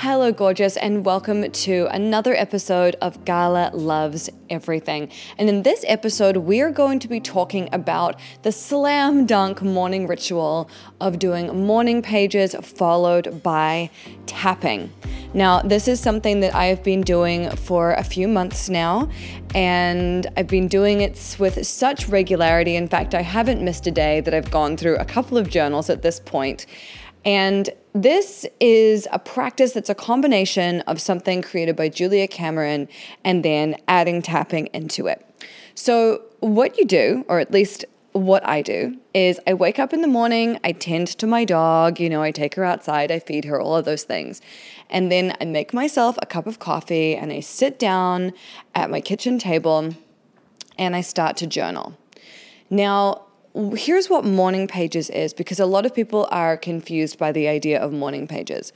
Hello, gorgeous, and welcome to another episode of Gala Loves Everything. And in this episode, we are going to be talking about the slam dunk morning ritual of doing morning pages followed by tapping. Now, this is something that I have been doing for a few months now, and I've been doing it with such regularity. In fact, I haven't missed a day that I've gone through a couple of journals at this point. And this is a practice that's a combination of something created by Julia Cameron and then adding tapping into it. So, what you do, or at least what I do, is I wake up in the morning, I tend to my dog, you know, I take her outside, I feed her, all of those things. And then I make myself a cup of coffee and I sit down at my kitchen table and I start to journal. Now, here's what morning pages is because a lot of people are confused by the idea of morning pages.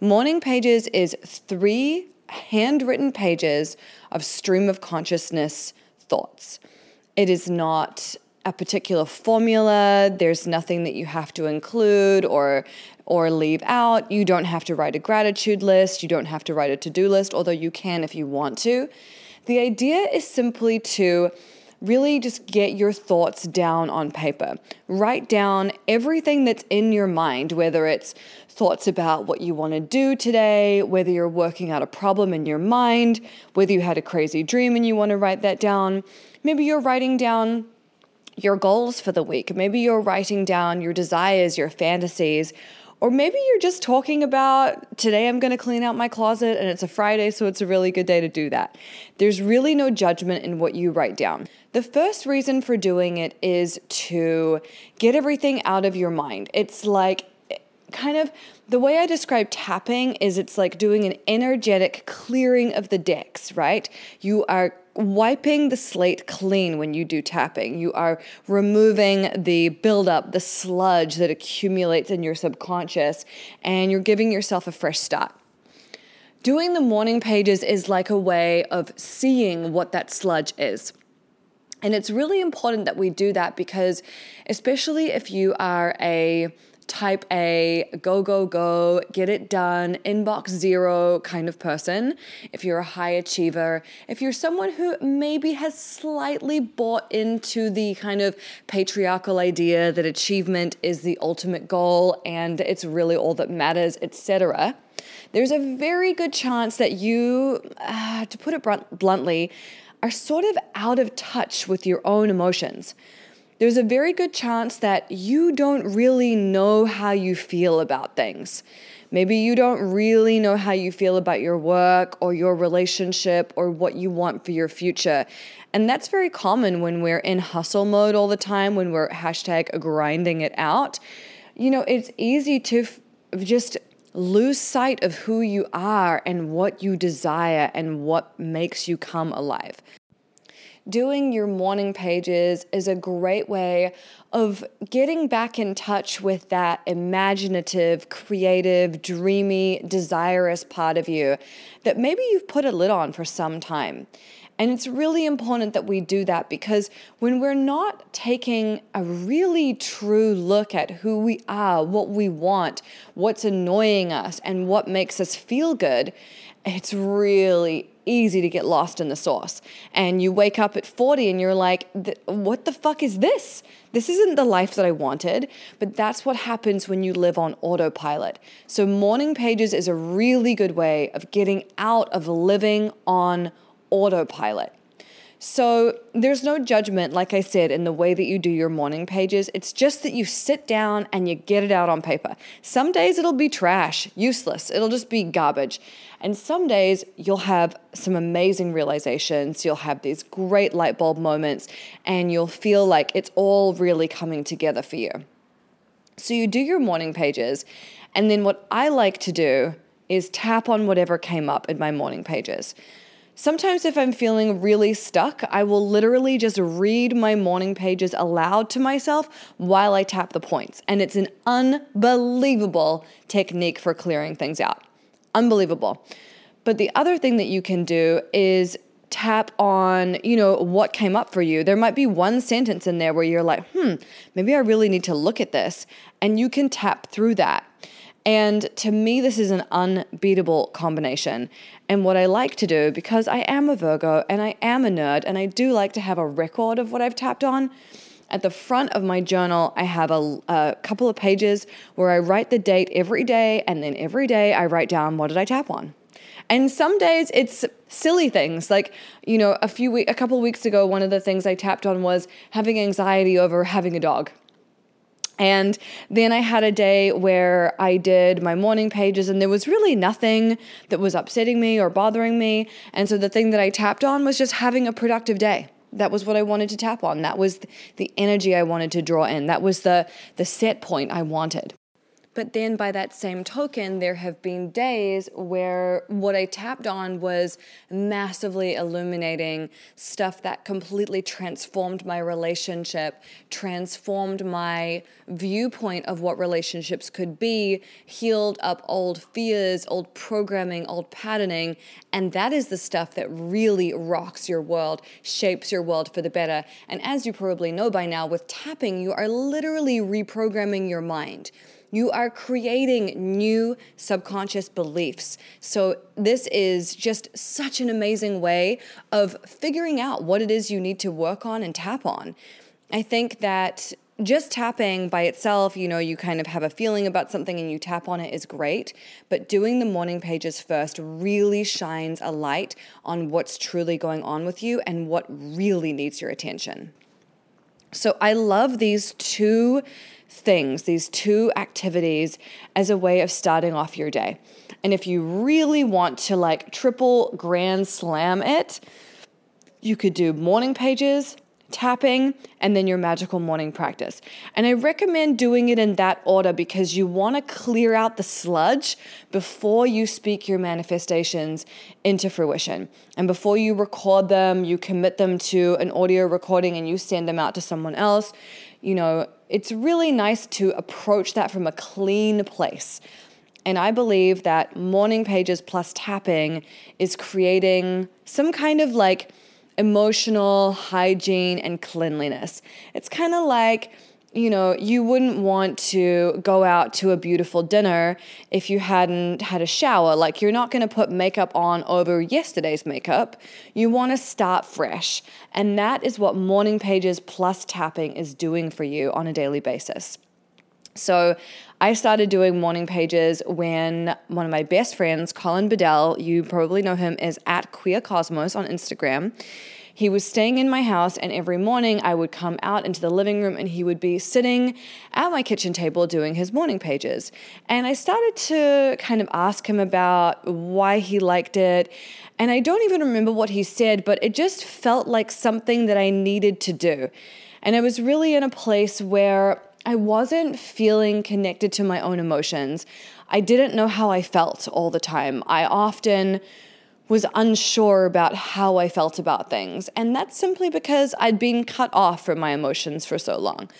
Morning pages is three handwritten pages of stream of consciousness thoughts. It is not a particular formula. There's nothing that you have to include or or leave out. You don't have to write a gratitude list. You don't have to write a to-do list, although you can if you want to. The idea is simply to really just get your thoughts down on paper. Write down everything that's in your mind, whether it's thoughts about what you want to do today, whether you're working out a problem in your mind, whether you had a crazy dream and you want to write that down. Maybe you're writing down your goals for the week. Maybe you're writing down your desires, your fantasies, or maybe you're just talking about today I'm going to clean out my closet and it's a Friday, so it's a really good day to do that. There's really no judgment in what you write down. The first reason for doing it is to get everything out of your mind. It's like kind of the way I describe tapping is it's like doing an energetic clearing of the decks, right? You are wiping the slate clean when you do tapping. You are removing the buildup, the sludge that accumulates in your subconscious, and you're giving yourself a fresh start. Doing the morning pages is like a way of seeing what that sludge is. And it's really important that we do that because, especially if you are a type A, go, go, go, get it done, inbox zero kind of person, if you're a high achiever, if you're someone who maybe has slightly bought into the kind of patriarchal idea that achievement is the ultimate goal and it's really all that matters, etc., there's a very good chance that you, uh, to put it bluntly, are sort of out of touch with your own emotions there's a very good chance that you don't really know how you feel about things. Maybe you don't really know how you feel about your work or your relationship or what you want for your future. And that's very common when we're in hustle mode all the time, when we're hashtag grinding it out. You know, it's easy to f- just lose sight of who you are and what you desire and what makes you come alive doing your morning pages is a great way of getting back in touch with that imaginative, creative, dreamy, desirous part of you that maybe you've put a lid on for some time. And it's really important that we do that because when we're not taking a really true look at who we are, what we want, what's annoying us, and what makes us feel good, it's really easy to get lost in the sauce. And you wake up at 40 and you're like, what the fuck is this? This isn't the life that I wanted. But that's what happens when you live on autopilot. So, morning pages is a really good way of getting out of living on autopilot. So there's no judgment, like I said, in the way that you do your morning pages. It's just that you sit down and you get it out on paper. Some days it'll be trash, useless, it'll just be garbage. And some days you'll have some amazing realizations, you'll have these great light bulb moments, and you'll feel like it's all really coming together for you. So you do your morning pages, and then what I like to do is tap on whatever came up in my morning pages. Sometimes, if I'm feeling really stuck, I will literally just read my morning pages aloud to myself while I tap the points. And it's an unbelievable technique for clearing things out. Unbelievable. But the other thing that you can do is tap on, you know, what came up for you. There might be one sentence in there where you're like, hmm, maybe I really need to look at this. And you can tap through that. And to me, this is an unbeatable combination. And what I like to do, because I am a Virgo and I am a nerd and I do like to have a record of what I've tapped on, at the front of my journal, I have a, a, couple of pages where I write the date every day, and then every day I write down what did I tap on. And some days it's silly things like you know a few week, a couple weeks ago, one of the things I tapped on was having anxiety over having a dog. And then I had a day where I did my morning pages, and there was really nothing that was upsetting me or bothering me. And so the thing that I tapped on was just having a productive day. That was what I wanted to tap on. That was the energy I wanted to draw in. That was the, the set point I wanted. But then by that same token, there have been days where what I tapped on was massively illuminating stuff that completely transformed my relationship, transformed my viewpoint of what relationships could be, healed up old fears, old programming, old patterning. And that is the stuff that really rocks your world, shapes your world for the better. And as you probably know by now, with tapping, you are literally reprogramming your mind. You are creating new subconscious beliefs. So, this is just such an amazing way of figuring out what it is you need to work on and tap on. I think that just tapping by itself, you know, you kind of have a feeling about something and you tap on it is great. But doing the morning pages first really shines a light on what's truly going on with you and what really needs your attention. So I love these two things, these two activities, as a way of starting off your day. And if you really want to like triple grand slam it, you could do morning pages, tapping, and then your magical morning practice. And I recommend doing it in that order because you want to clear out the sludge before you speak your manifestations into fruition. And before you record them, you commit them to an audio recording and you send them out to someone else. You know, it's really nice to approach that from a clean place. And I believe that morning pages plus tapping is creating some kind of like emotional hygiene and cleanliness. It's kind of like you know, you wouldn't want to go out to a beautiful dinner if you hadn't had a shower. Like, you're not going to put makeup on over yesterday's makeup. You want to start fresh. And that is what Morning Pages plus tapping is doing for you on a daily basis. So, I started doing morning pages when one of my best friends, Colin Bedell, you probably know him as at Queer Cosmos on Instagram he was staying in my house, and every morning I would come out into the living room and he would be sitting at my kitchen table doing his morning pages. And I started to kind of ask him about why he liked it. And I don't even remember what he said, but it just felt like something that I needed to do. And I was really in a place where I wasn't feeling connected to my own emotions. I didn't know how I felt all the time. I often was unsure about how I felt about things. And that's simply because I'd been cut off from my emotions for so long.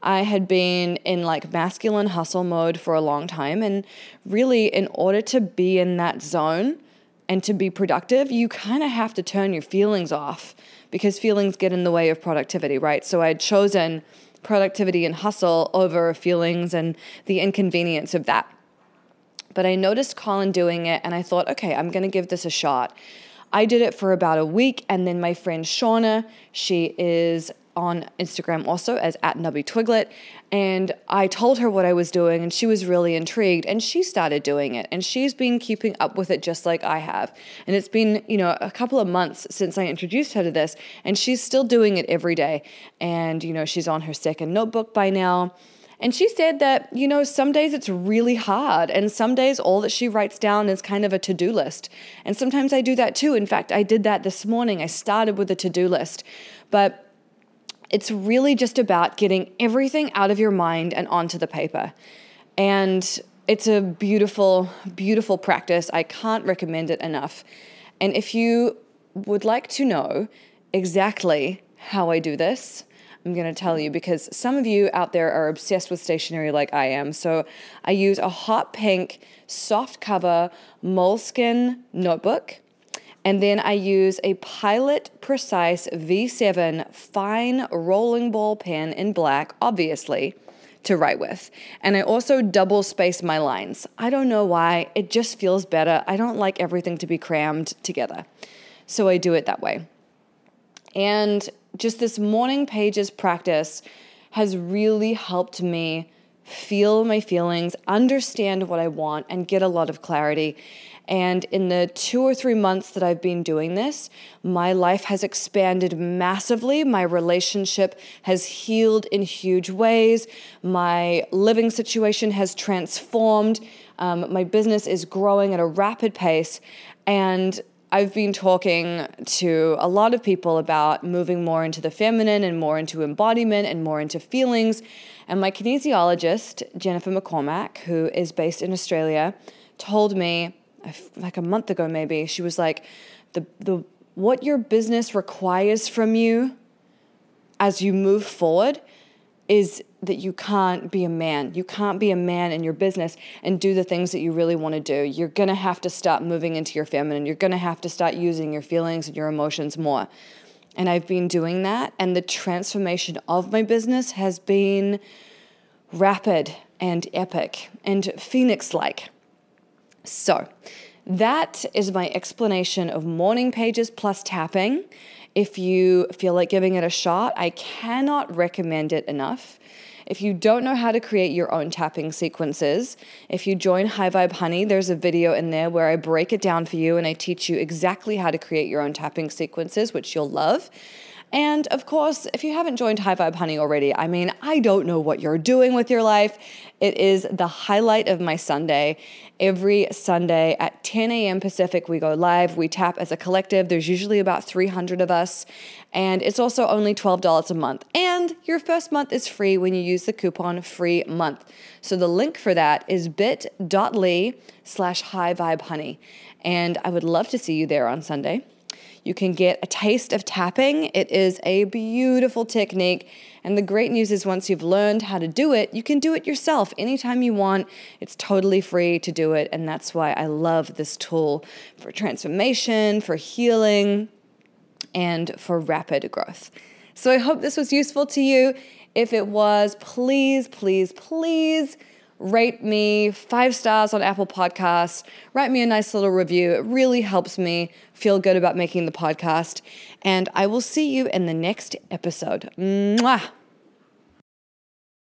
I had been in like masculine hustle mode for a long time. And really, in order to be in that zone and to be productive, you kind of have to turn your feelings off because feelings get in the way of productivity, right? So I'd chosen productivity and hustle over feelings and the inconvenience of that. But I noticed Colin doing it and I thought, okay, I'm going to give this a shot. I did it for about a week, and then my friend Shauna, she is on Instagram also as at Nubby Twiglet. And I told her what I was doing, and she was really intrigued. And she started doing it, and she's been keeping up with it just like I have. And it's been, you know, a couple of months since I introduced her to this, and she's still doing it every day. And, you know, she's on her second notebook by now. And she said that, you know, some days it's really hard, and some days all that she writes down is kind of a to do list. And sometimes I do that too. In fact, I did that this morning. I started with a to do list. But it's really just about getting everything out of your mind and onto the paper. And it's a beautiful, beautiful practice. I can't recommend it enough. And if you would like to know exactly how I do this, I'm going to tell you because some of you out there are obsessed with stationery like I am. So I use a hot pink soft cover Moleskine notebook. And then I use a Pilot Precise V7 fine rolling ball pen in black, obviously, to write with. And I also double space my lines. I don't know why, it just feels better. I don't like everything to be crammed together. So I do it that way. And just this morning pages practice has really helped me feel my feelings, understand what I want, and get a lot of clarity. And in the two or three months that I've been doing this, my life has expanded massively. My relationship has healed in huge ways. My living situation has transformed. Um, my business is growing at a rapid pace. And I've been talking to a lot of people about moving more into the feminine and more into embodiment and more into feelings. And my kinesiologist, Jennifer McCormack, who is based in Australia, told me like a month ago maybe, she was like, the, the, what your business requires from you as you move forward is that you can't be a man. You can't be a man in your business and do the things that you really want to do. You're going to have to stop moving into your feminine. You're going to have to start using your feelings and your emotions more. And I've been doing that. And the transformation of my business has been rapid and epic and phoenix like. So, that is my explanation of morning pages plus tapping. If you feel like giving it a shot, I cannot recommend it enough. If you don't know how to create your own tapping sequences, if you join High Vibe Honey, there's a video in there where I break it down for you and I teach you exactly how to create your own tapping sequences, which you'll love. And of course, if you haven't joined High Vibe Honey already, I mean, I don't know what you're doing with your life. It is the highlight of my Sunday. Every Sunday at 10 a.m. Pacific, we go live. We tap as a collective. There's usually about 300 of us. And it's also only $12 a month. And your first month is free when you use the coupon free month. So the link for that is bit.ly slash high vibe honey. And I would love to see you there on Sunday. You can get a taste of tapping. It is a beautiful technique. And the great news is, once you've learned how to do it, you can do it yourself anytime you want. It's totally free to do it. And that's why I love this tool for transformation, for healing, and for rapid growth. So I hope this was useful to you. If it was, please, please, please rate me five stars on Apple Podcasts, write me a nice little review. It really helps me feel good about making the podcast. And I will see you in the next episode. Mwah!